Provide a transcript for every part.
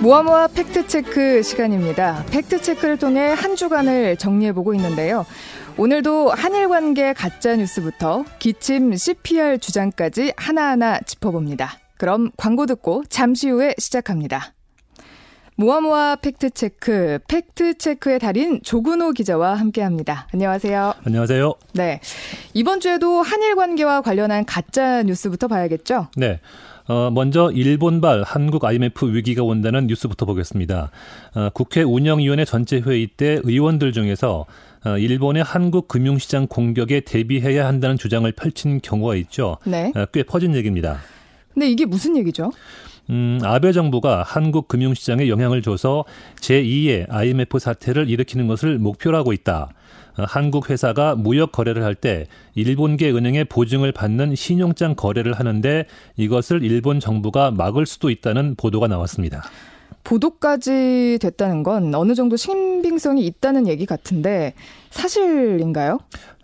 모아모아 팩트체크 시간입니다. 팩트체크를 통해 한 주간을 정리해보고 있는데요. 오늘도 한일 관계 가짜 뉴스부터 기침 CPR 주장까지 하나하나 짚어봅니다. 그럼 광고 듣고 잠시 후에 시작합니다. 모아모아 팩트체크, 팩트체크의 달인 조근호 기자와 함께 합니다. 안녕하세요. 안녕하세요. 네. 이번 주에도 한일 관계와 관련한 가짜 뉴스부터 봐야겠죠? 네. 어, 먼저 일본발 한국 IMF 위기가 온다는 뉴스부터 보겠습니다. 어, 국회 운영위원회 전체 회의 때 의원들 중에서 어, 일본의 한국 금융시장 공격에 대비해야 한다는 주장을 펼친 경우가 있죠. 네. 어, 꽤 퍼진 얘기입니다. 근데 이게 무슨 얘기죠? 음, 아베 정부가 한국 금융시장에 영향을 줘서 제2의 IMF 사태를 일으키는 것을 목표로 하고 있다. 어, 한국 회사가 무역 거래를 할 때 일본계 은행의 보증을 받는 신용장 거래를 하는데 이것을 일본 정부가 막을 수도 있다는 보도가 나왔습니다. 보도까지 됐다는 건 어느 정도 신빙성이 있다는 얘기 같은데 사실인가요?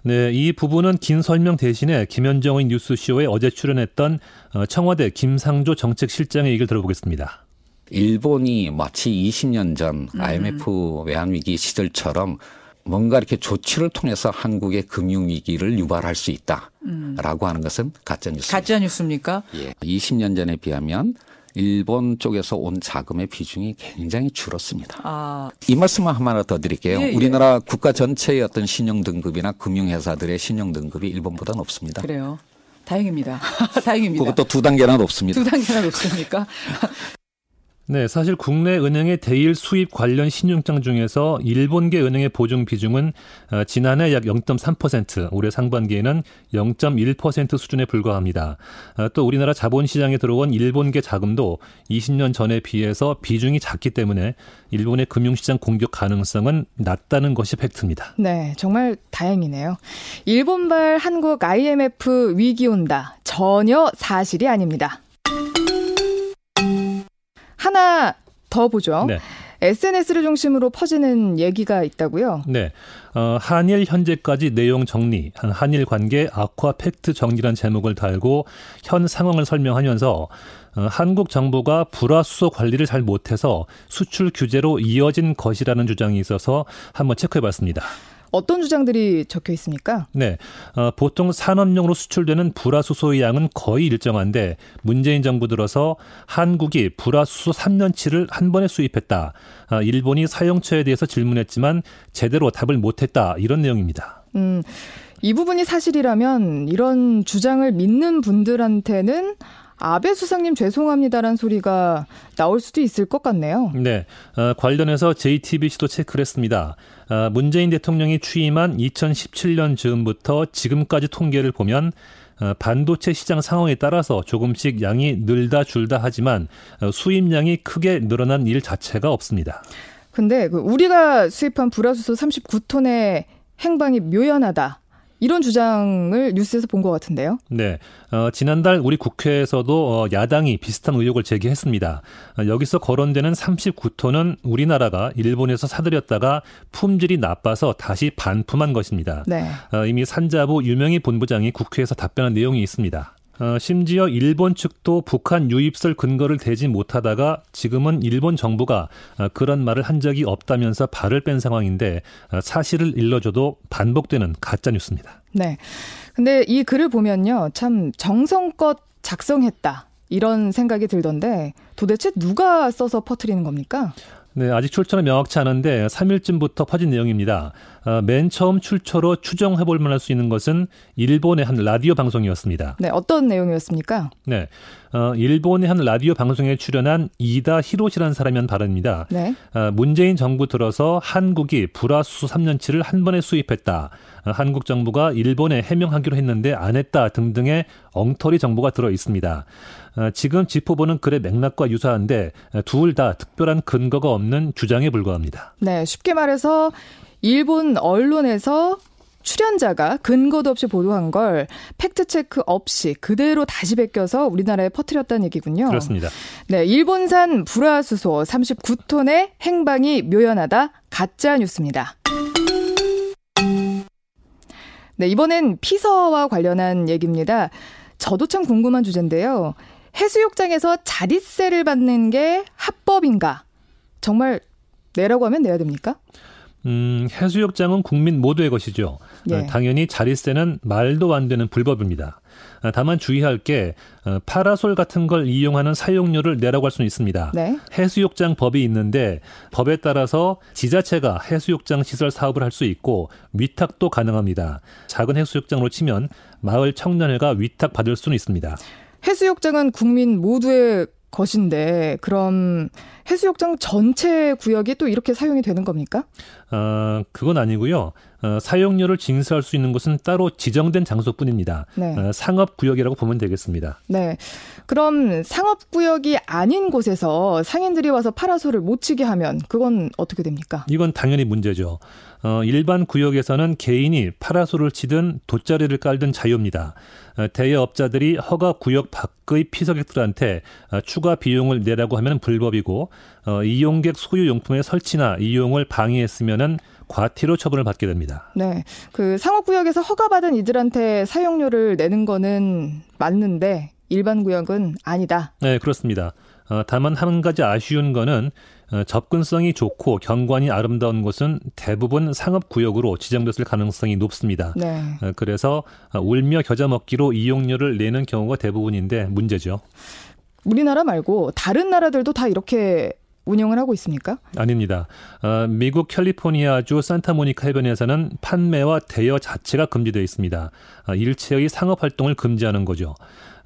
네, 이 부분은 긴 설명 대신에 김현정의 뉴스쇼에 어제 출연했던 어, 청와대 김상조 정책실장의 얘기를 들어보겠습니다. 일본이 마치 20년 전 IMF 외환위기 시절처럼 뭔가 이렇게 조치를 통해서 한국의 금융위기를 유발할 수 있다라고 하는 것은 가짜뉴스입니다. 가짜 뉴스입니까? 예. 20년 전에 비하면 일본 쪽에서 온 자금의 비중이 굉장히 줄었습니다. 아, 이 말씀을 하나 더 드릴게요. 예, 예. 우리나라 국가 전체의 어떤 신용 등급이나 금융 회사들의 신용 등급이 일본보다 높습니다. 그래요. 다행입니다. 다행입니다. 그것도 두 단계나 높습니다. 두 단계나 높습니까? 네, 사실 국내 은행의 대일 수입 관련 신용장 중에서 일본계 은행의 보증 비중은 어, 지난해 약 0.3%, 올해 상반기에는 0.1% 수준에 불과합니다. 어, 또 우리나라 자본시장에 들어온 일본계 자금도 20년 전에 비해서 비중이 작기 때문에 일본의 금융시장 공격 가능성은 낮다는 것이 팩트입니다. 네, 정말 다행이네요. 일본발 한국 IMF 위기 온다. 전혀 사실이 아닙니다. 더 보죠. 네. SNS를 중심으로 퍼지는 얘기가 있다고요. 네. 어, 한일 현재까지 내용 정리, 한- 한일 관계 악화 팩트 정리란 제목을 달고 현 상황을 설명하면서 어, 한국 정부가 불화수소 관리를 잘 못해서 수출 규제로 이어진 것이라는 주장이 있어서 한번 체크해 봤습니다. 어떤 주장들이 적혀 있습니까? 네. 어, 보통 산업용으로 수출되는 불화수소의 양은 거의 일정한데 문재인 정부 들어서 한국이 불화수소 3년치를 한 번에 수입했다. 아, 일본이 사용처에 대해서 질문했지만 제대로 답을 못했다. 이런 내용입니다. 음, 이 부분이 사실이라면 이런 주장을 믿는 분들한테는 아베 수상님 죄송합니다란 소리가 나올 수도 있을 것 같네요. 네, 어, 관련해서 JTBC도 체크를 했습니다. 어, 문재인 대통령이 취임한 2017년 즈음부터 지금까지 통계를 보면 어, 반도체 시장 상황에 따라서 조금씩 양이 늘다 줄다 하지만 어, 수입량이 크게 늘어난 일 자체가 없습니다. 근데 그 우리가 수입한 불화수소 39톤의 행방이 묘연하다. 이런 주장을 뉴스에서 본 것 같은데요. 네, 어, 지난달 우리 국회에서도 어, 야당이 비슷한 의혹을 제기했습니다. 어, 여기서 거론되는 39톤은 우리나라가 일본에서 사들였다가 품질이 나빠서 다시 반품한 것입니다. 네. 어, 이미 산자부 유명희 본부장이 국회에서 답변한 내용이 있습니다. 어, 심지어 일본 측도 북한 유입설 근거를 대지 못하다가 지금은 일본 정부가 어, 그런 말을 한 적이 없다면서 발을 뺀 상황인데 어, 사실을 일러줘도 반복되는 가짜 뉴스입니다. 네. 근데 이 글을 보면요. 참 정성껏 작성했다. 이런 생각이 들던데 도대체 누가 써서 퍼뜨리는 겁니까? 네, 아직 출처는 명확치 않은데 3일쯤부터 퍼진 내용입니다. 어, 맨 처음 출처로 추정해볼 만할 수 있는 것은 일본의 한 라디오 방송이었습니다. 네, 어떤 내용이었습니까? 네, 어, 일본의 한 라디오 방송에 출연한 이다 히로시라는 사람이 발언입니다. 네. 어, 문재인 정부 들어서 한국이 불화수소 3년치를 한 번에 수입했다. 어, 한국 정부가 일본에 해명하기로 했는데 안 했다 등등의 엉터리 정보가 들어 있습니다. 어, 지금 짚어보는 글의 맥락과 유사한데 둘 다 특별한 근거가 없는 주장에 불과합니다. 네, 쉽게 말해서 일본 언론에서 출연자가 근거도 없이 보도한 걸 팩트체크 없이 그대로 다시 베껴서 우리나라에 퍼뜨렸다는 얘기군요. 그렇습니다. 네, 일본산 불화수소 39톤의 행방이 묘연하다 가짜 뉴스입니다. 네, 이번엔 피서와 관련한 얘기입니다. 저도 참 궁금한 주제인데요. 해수욕장에서 자릿세를 받는 게 합법인가? 정말 내라고 하면 내야 됩니까? 음, 해수욕장은 국민 모두의 것이죠. 예. 어, 당연히 자릿세는 말도 안 되는 불법입니다. 어, 다만 주의할 게 어, 파라솔 같은 걸 이용하는 사용료를 내라고 할 수는 있습니다. 네. 해수욕장 법이 있는데 법에 따라서 지자체가 해수욕장 시설 사업을 할 수 있고 위탁도 가능합니다. 작은 해수욕장으로 치면 마을 청년회가 위탁 받을 수는 있습니다. 해수욕장은 국민 모두의 것인데 그럼 해수욕장 전체 구역이 또 이렇게 사용이 되는 겁니까? 어, 그건 아니고요. 어, 사용료를 징수할 수 있는 곳은 따로 지정된 장소뿐입니다. 네. 어, 상업 구역이라고 보면 되겠습니다. 네. 그럼 상업 구역이 아닌 곳에서 상인들이 와서 파라솔을 못 치게 하면 그건 어떻게 됩니까? 이건 당연히 문제죠. 어, 일반 구역에서는 개인이 파라솔을 치든 돗자리를 깔든 자유입니다. 어, 대여업자들이 허가 구역 밖의 피서객들한테 어, 추가 비용을 내라고 하면 불법이고 어, 이용객 소유 용품의 설치나 이용을 방해했으면은 과태료 처분을 받게 됩니다. 네. 그 상업구역에서 허가받은 이들한테 사용료를 내는 거는 맞는데 일반 구역은 아니다. 네, 그렇습니다. 어, 다만 한 가지 아쉬운 거는 어, 접근성이 좋고 경관이 아름다운 곳은 대부분 상업 구역으로 지정됐을 가능성이 높습니다. 네. 어, 그래서 어, 울며 겨자 먹기로 이용료를 내는 경우가 대부분인데 문제죠. 우리나라 말고 다른 나라들도 다 이렇게 운영을 하고 있습니까? 아닙니다. 어, 미국 캘리포니아주 산타모니카 해변에서는 판매와 대여 자체가 금지되어 있습니다. 어, 일체의 상업 활동을 금지하는 거죠.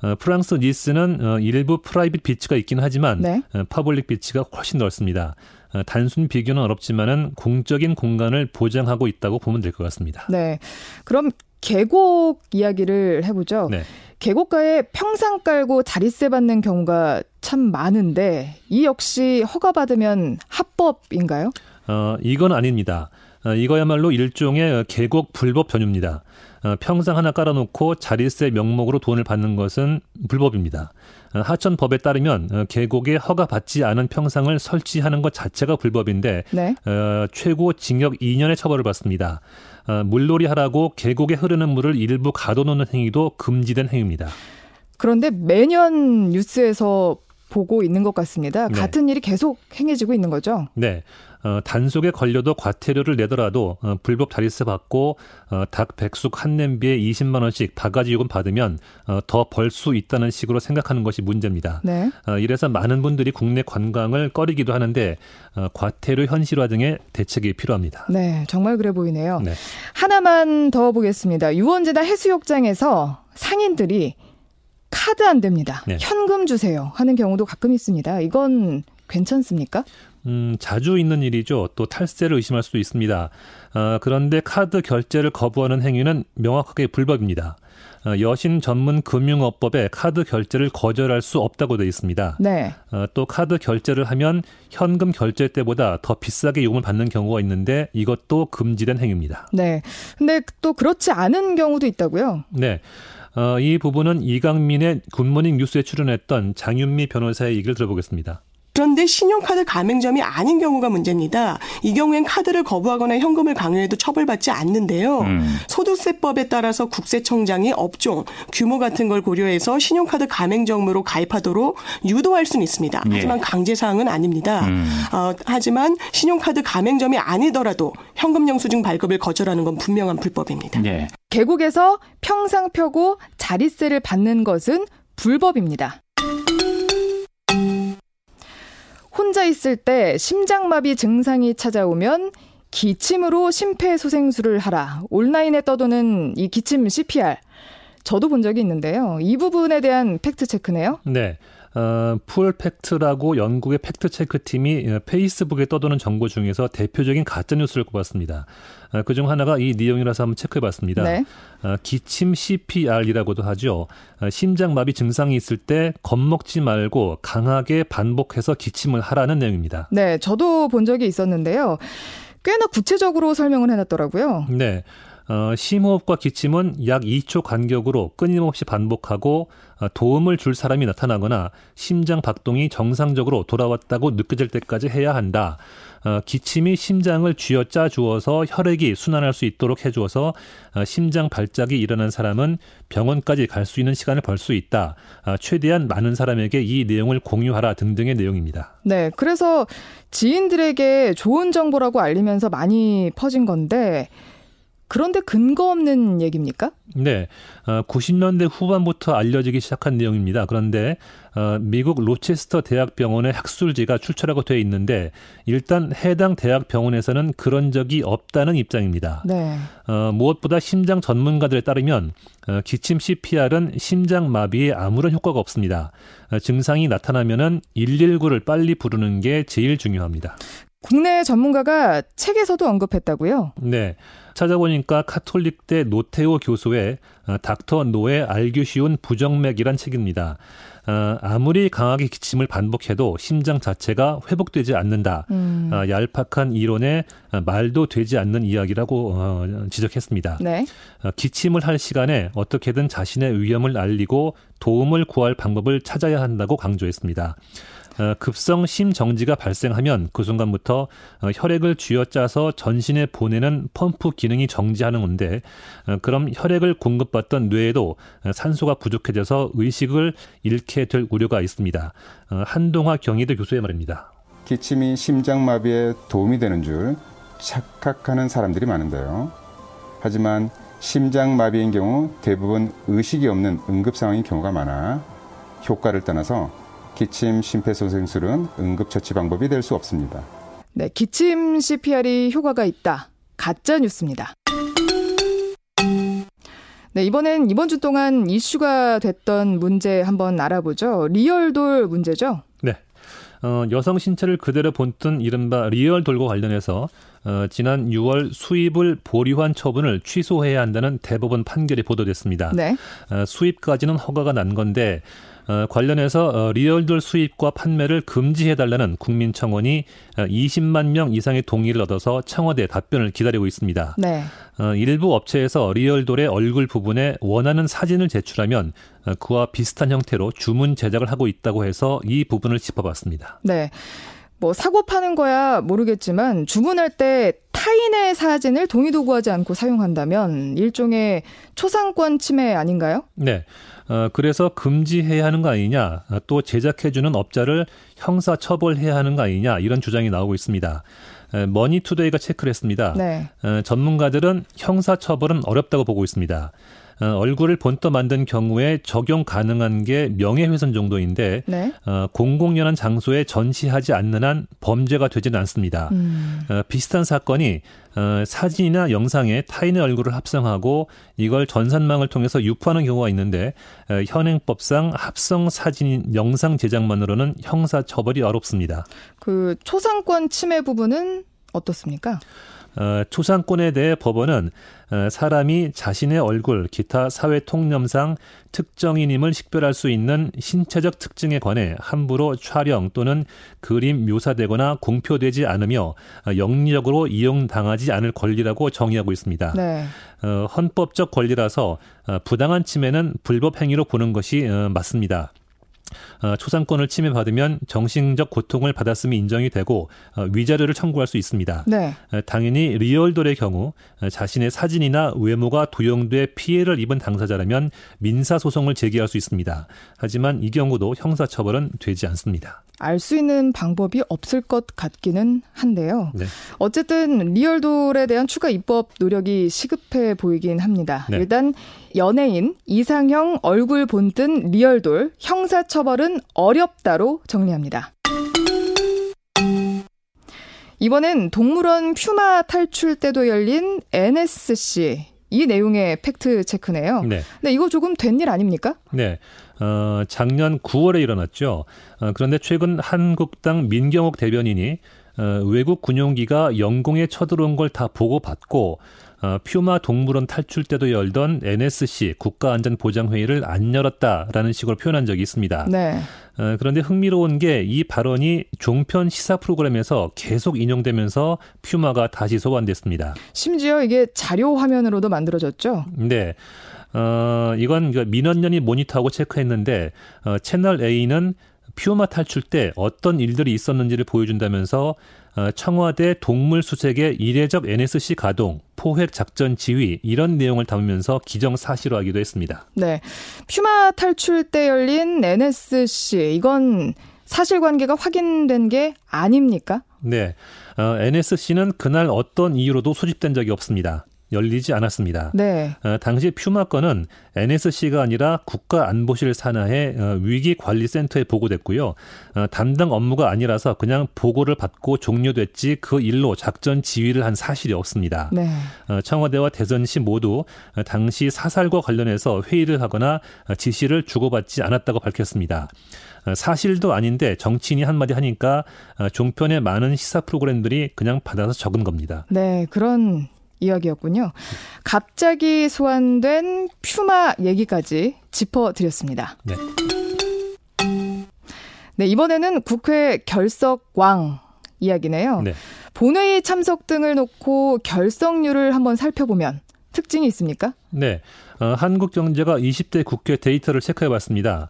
어, 프랑스 니스는 어, 일부 private beach가 있긴 하지만 네. 어, public beach가 훨씬 넓습니다. 어, 단순 비교는 어렵지만은 공적인 공간을 보장하고 있다고 보면 될 것 같습니다. 네. 그럼 계곡 이야기를 해보죠. 네. 계곡가에 평상 깔고 자릿세 받는 경우가 참 많은데 이 역시 허가받으면 합법인가요? 어, 이건 아닙니다. 어, 이거야말로 일종의 계곡 불법 전유입니다. 어, 평상 하나 깔아놓고 자릿세 명목으로 돈을 받는 것은 불법입니다. 어, 하천법에 따르면 어, 계곡에 허가받지 않은 평상을 설치하는 것 자체가 불법인데 네. 어, 최고 징역 2년의 처벌을 받습니다. 어, 물놀이 하라고 계곡에 흐르는 물을 일부 가둬놓는 행위도 금지된 행위입니다. 그런데 매년 뉴스에서 보고 있는 것 같습니다. 네. 같은 일이 계속 행해지고 있는 거죠. 네. 어, 단속에 걸려도 과태료를 내더라도 어, 불법 자릿세 받고 어, 닭 백숙 한 냄비에 20만 원씩 바가지 요금 받으면 어, 더 벌 수 있다는 식으로 생각하는 것이 문제입니다. 네. 어, 이래서 많은 분들이 국내 관광을 꺼리기도 하는데 어, 과태료 현실화 등의 대책이 필요합니다. 네, 정말 그래 보이네요. 네. 하나만 더 보겠습니다. 유원재나 해수욕장에서 상인들이 카드 안 됩니다. 네. 현금 주세요 하는 경우도 가끔 있습니다. 이건 괜찮습니까? 음, 자주 있는 일이죠. 또 탈세를 의심할 수도 있습니다. 어, 그런데 카드 결제를 거부하는 행위는 명확하게 불법입니다. 어, 여신 전문 금융업법에 카드 결제를 거절할 수 없다고 되어 있습니다. 네. 어, 또 카드 결제를 하면 현금 결제 때보다 더 비싸게 요금을 받는 경우가 있는데 이것도 금지된 행위입니다. 네. 근데 또 그렇지 않은 경우도 있다고요? 네. 어, 이 부분은 이강민의 굿모닝 뉴스에 출연했던 장윤미 변호사의 얘기를 들어보겠습니다. 그런데 신용카드 가맹점이 아닌 경우가 문제입니다. 이 경우엔 카드를 거부하거나 현금을 강요해도 처벌받지 않는데요. 음. 소득세법에 따라서 국세청장이 업종, 규모 같은 걸 고려해서 신용카드 가맹점으로 가입하도록 유도할 수는 있습니다. 예. 하지만 강제 사항은 아닙니다. 음. 어, 하지만 신용카드 가맹점이 아니더라도 현금 영수증 발급을 거절하는 건 분명한 불법입니다. 예. 계곡에서 평상 펴고 자릿세를 받는 것은 불법입니다. 혼자 있을 때 심장마비 증상이 찾아오면 기침으로 심폐소생술을 하라. 온라인에 떠도는 이 기침 CPR. 저도 본 적이 있는데요. 이 부분에 대한 팩트 체크네요. 네. 어, Full Fact라고 영국의 팩트체크팀이 어, 페이스북에 떠도는 정보 중에서 대표적인 가짜뉴스를 꼽았습니다. 어, 그중 하나가 이 내용이라서 한번 체크해봤습니다. 네. 어, 기침 CPR이라고도 하죠. 어, 심장마비 증상이 있을 때 겁먹지 말고 강하게 반복해서 기침을 하라는 내용입니다. 네, 저도 본 적이 있었는데요. 꽤나 구체적으로 설명을 해놨더라고요. 네. 어, 심호흡과 기침은 약 2초 간격으로 끊임없이 반복하고 어, 도움을 줄 사람이 나타나거나 심장 박동이 정상적으로 돌아왔다고 느껴질 때까지 해야 한다. 어, 기침이 심장을 쥐어짜 주어서 혈액이 순환할 수 있도록 해주어서 어, 심장 발작이 일어난 사람은 병원까지 갈 수 있는 시간을 벌 수 있다. 어, 최대한 많은 사람에게 이 내용을 공유하라 등등의 내용입니다. 네, 그래서 지인들에게 좋은 정보라고 알리면서 많이 퍼진 건데 그런데 근거 없는 얘기입니까? 네, 90년대 후반부터 알려지기 시작한 내용입니다. 그런데 미국 로체스터 대학병원의 학술지가 출처라고 되어 있는데 일단 해당 대학병원에서는 그런 적이 없다는 입장입니다. 네. 어, 무엇보다 심장 전문가들에 따르면 어, 기침 CPR은 심장 마비에 아무런 효과가 없습니다. 어, 증상이 나타나면은 119를 빨리 부르는 게 제일 중요합니다. 국내 전문가가 책에서도 언급했다고요? 네. 찾아보니까 카톨릭대 노태우 교수의 닥터 노의 알기 쉬운 부정맥이란 책입니다. 어, 아무리 강하게 기침을 반복해도 심장 자체가 회복되지 않는다. 음. 어, 얄팍한 이론에 말도 되지 않는 이야기라고 어, 지적했습니다. 네. 기침을 할 시간에 어떻게든 자신의 위험을 알리고 도움을 구할 방법을 찾아야 한다고 강조했습니다. 어, 급성 심정지가 발생하면 그 순간부터 어, 혈액을 쥐어짜서 전신에 보내는 펌프 기능이 정지하는 건데 어, 그럼 혈액을 공급받던 뇌에도 산소가 부족해져서 의식을 잃게 될 우려가 있습니다. 한동화 경희대 교수의 말입니다. 기침이 심장마비에 도움이 되는 줄 착각하는 사람들이 많은데요. 하지만 심장마비인 경우 대부분 의식이 없는 응급 상황인 경우가 많아 효과를 떠나서 기침 심폐소생술은 응급처치 방법이 될 수 없습니다. 네, 기침 CPR이 효과가 있다. 가짜 뉴스입니다. 네, 이번엔 이번 주 동안 이슈가 됐던 문제 한번 알아보죠. 리얼돌 문제죠? 네. 어, 여성 신체를 그대로 본뜬 이른바 리얼돌과 관련해서 어, 지난 6월 수입을 보류한 처분을 취소해야 한다는 대법원 판결이 보도됐습니다. 네. 어, 수입까지는 허가가 난 건데 어, 관련해서 어, 리얼돌 수입과 판매를 금지해달라는 국민 청원이 20만 어, 명 이상의 동의를 얻어서 청와대 답변을 기다리고 있습니다. 네. 일부 업체에서 리얼돌의 얼굴 부분에 원하는 사진을 제출하면 그와 비슷한 형태로 주문 제작을 하고 있다고 해서 이 부분을 짚어봤습니다. 네. 뭐 사고 파는 거야 모르겠지만 주문할 때 타인의 사진을 동의도 구하지 않고 사용한다면 일종의 초상권 침해 아닌가요? 네. 어, 그래서 금지해야 하는 거 아니냐, 또 제작해주는 업자를 형사 처벌해야 하는 거 아니냐 이런 주장이 나오고 있습니다. 머니투데이가 체크를 했습니다. 네. 전문가들은 형사 처벌은 어렵다고 보고 있습니다. 어, 얼굴을 본떠 만든 경우에 적용 가능한 게 명예훼손 정도인데 네. 어, 공공연한 장소에 전시하지 않는 한 범죄가 되지는 않습니다. 음. 어, 비슷한 사건이 어, 사진이나 영상에 타인의 얼굴을 합성하고 이걸 전산망을 통해서 유포하는 경우가 있는데 어, 현행법상 합성 사진 영상 제작만으로는 형사 처벌이 어렵습니다. 그 초상권 침해 부분은 어떻습니까? 어, 초상권에 대해 법원은 어, 사람이 자신의 얼굴, 기타 사회 통념상 특정인임을 식별할 수 있는 신체적 특징에 관해 함부로 촬영 또는 그림 묘사되거나 공표되지 않으며 어, 영리적으로 이용당하지 않을 권리라고 정의하고 있습니다. 네. 어, 헌법적 권리라서 어, 부당한 침해는 불법 행위로 보는 것이 어, 맞습니다. 어, 초상권을 침해받으면 정신적 고통을 받았음이 인정이 되고 어, 위자료를 청구할 수 있습니다. 네. 어, 당연히 리얼돌의 경우 자신의 사진이나 외모가 도용돼 피해를 입은 당사자라면 민사 소송을 제기할 수 있습니다. 하지만 이 경우도 형사 처벌은 되지 않습니다. 알 수 있는 방법이 없을 것 같기는 한데요. 네. 어쨌든 리얼돌에 대한 추가 입법 노력이 시급해 보이긴 합니다. 네. 일단 연예인 이상형 얼굴 본뜬 리얼돌 형사 처벌은 어렵다로 정리합니다. 이번엔 동물원 퓨마 탈출 때도 열린 NSC 이 내용의 팩트 체크네요. 네. 근데 이거 조금 된 일 아닙니까? 네. 어, 작년 9월에 일어났죠. 어, 그런데 최근 한국당 민경욱 대변인이 어, 외국 군용기가 영공에 쳐들어온 걸 다 보고받고 어, 퓨마 동물원 탈출 때도 열던 NSC 국가안전보장회의를 안 열었다라는 식으로 표현한 적이 있습니다. 네. 어, 그런데 흥미로운 게 이 발언이 종편 시사 프로그램에서 계속 인용되면서 퓨마가 다시 소환됐습니다. 심지어 이게 자료 화면으로도 만들어졌죠. 네. 어, 이건 그 민원연이 모니터하고 체크했는데 어, 채널 A는 퓨마 탈출 때 어떤 일들이 있었는지를 보여준다면서 어, 청와대 동물수색의 이례적 NSC 가동, 포획 작전 지휘 이런 내용을 담으면서 기정사실화하기도 했습니다. 네. 퓨마 탈출 때 열린 NSC 이건 사실관계가 확인된 게 아닙니까? 네. 어, NSC는 그날 어떤 이유로도 소집된 적이 없습니다. 열리지 않았습니다. 네. 어, 당시 퓨마 건은 NSC가 아니라 국가안보실 산하의 어, 위기관리센터에 보고됐고요. 어, 담당 업무가 아니라서 그냥 보고를 받고 종료됐지 그 일로 작전 지휘를 한 사실이 없습니다. 네. 어, 청와대와 대전시 모두 어, 당시 사살과 관련해서 회의를 하거나 어, 지시를 주고받지 않았다고 밝혔습니다. 어, 사실도 아닌데 정치인이 한마디 하니까 어, 종편의 많은 시사 프로그램들이 그냥 받아서 적은 겁니다. 네, 그런 이야기였군요. 갑자기 소환된 퓨마 얘기까지 짚어드렸습니다. 네. 네, 이번에는 국회 결석왕 이야기네요. 네. 본회의 참석 등을 놓고 결석률을 한번 살펴보면 특징이 있습니까? 네. 어, 한국 경제가 20대 국회 데이터를 체크해 봤습니다.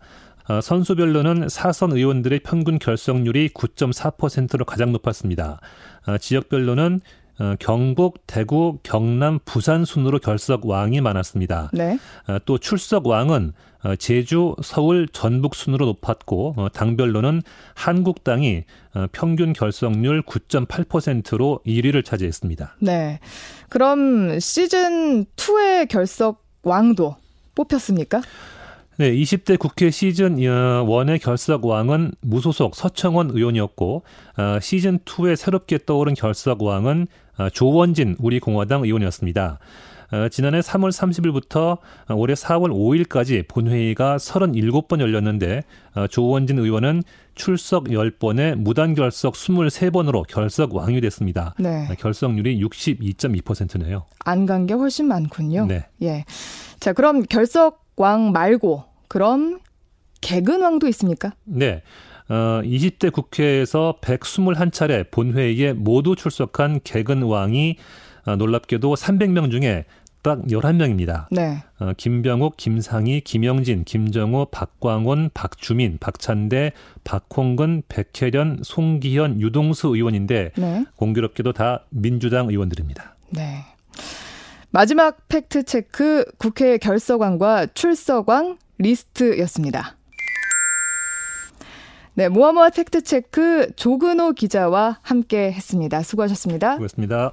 어, 선수별로는 사선 의원들의 평균 결석률이 9.4%로 가장 높았습니다. 어, 지역별로는 어, 경북, 대구, 경남, 부산 순으로 결석 왕이 많았습니다. 네. 어, 또 출석 왕은 어, 제주, 서울, 전북 순으로 높았고 어, 당별로는 한국당이 어, 평균 결석률 9.8%로 1위를 차지했습니다. 네. 그럼 시즌 2의 결석 왕도 뽑혔습니까? 네, 20대 국회 시즌 1의 결석 왕은 무소속 서청원 의원이었고 어, 시즌 2에 새롭게 떠오른 결석 왕은 어, 조원진 우리 공화당 의원이었습니다. 어, 지난해 3월 30일부터 올해 4월 5일까지 본회의가 37번 열렸는데 어, 조원진 의원은 출석 10번에 무단 결석 23번으로 결석 왕이 됐습니다. 네. 어, 결석률이 62.2%네요. 안 간 게 훨씬 많군요. 네. 예. 자, 그럼 결석 왕 말고 그럼 개근왕도 있습니까? 네. 어, 20대 국회에서 121차례 본회의에 모두 출석한 개근왕이 어, 놀랍게도 300명 중에 딱 11명입니다. 네. 어, 김병욱, 김상희, 김영진, 김정호, 박광온, 박주민, 박찬대, 박홍근, 백혜련, 송기헌, 유동수 의원인데 네. 공교롭게도 다 민주당 의원들입니다. 네. 마지막 팩트 체크 국회 결석왕과 출석왕 리스트였습니다. 네, 모아모아 팩트 체크 조근호 기자와 함께 했습니다. 수고하셨습니다. 수고했습니다.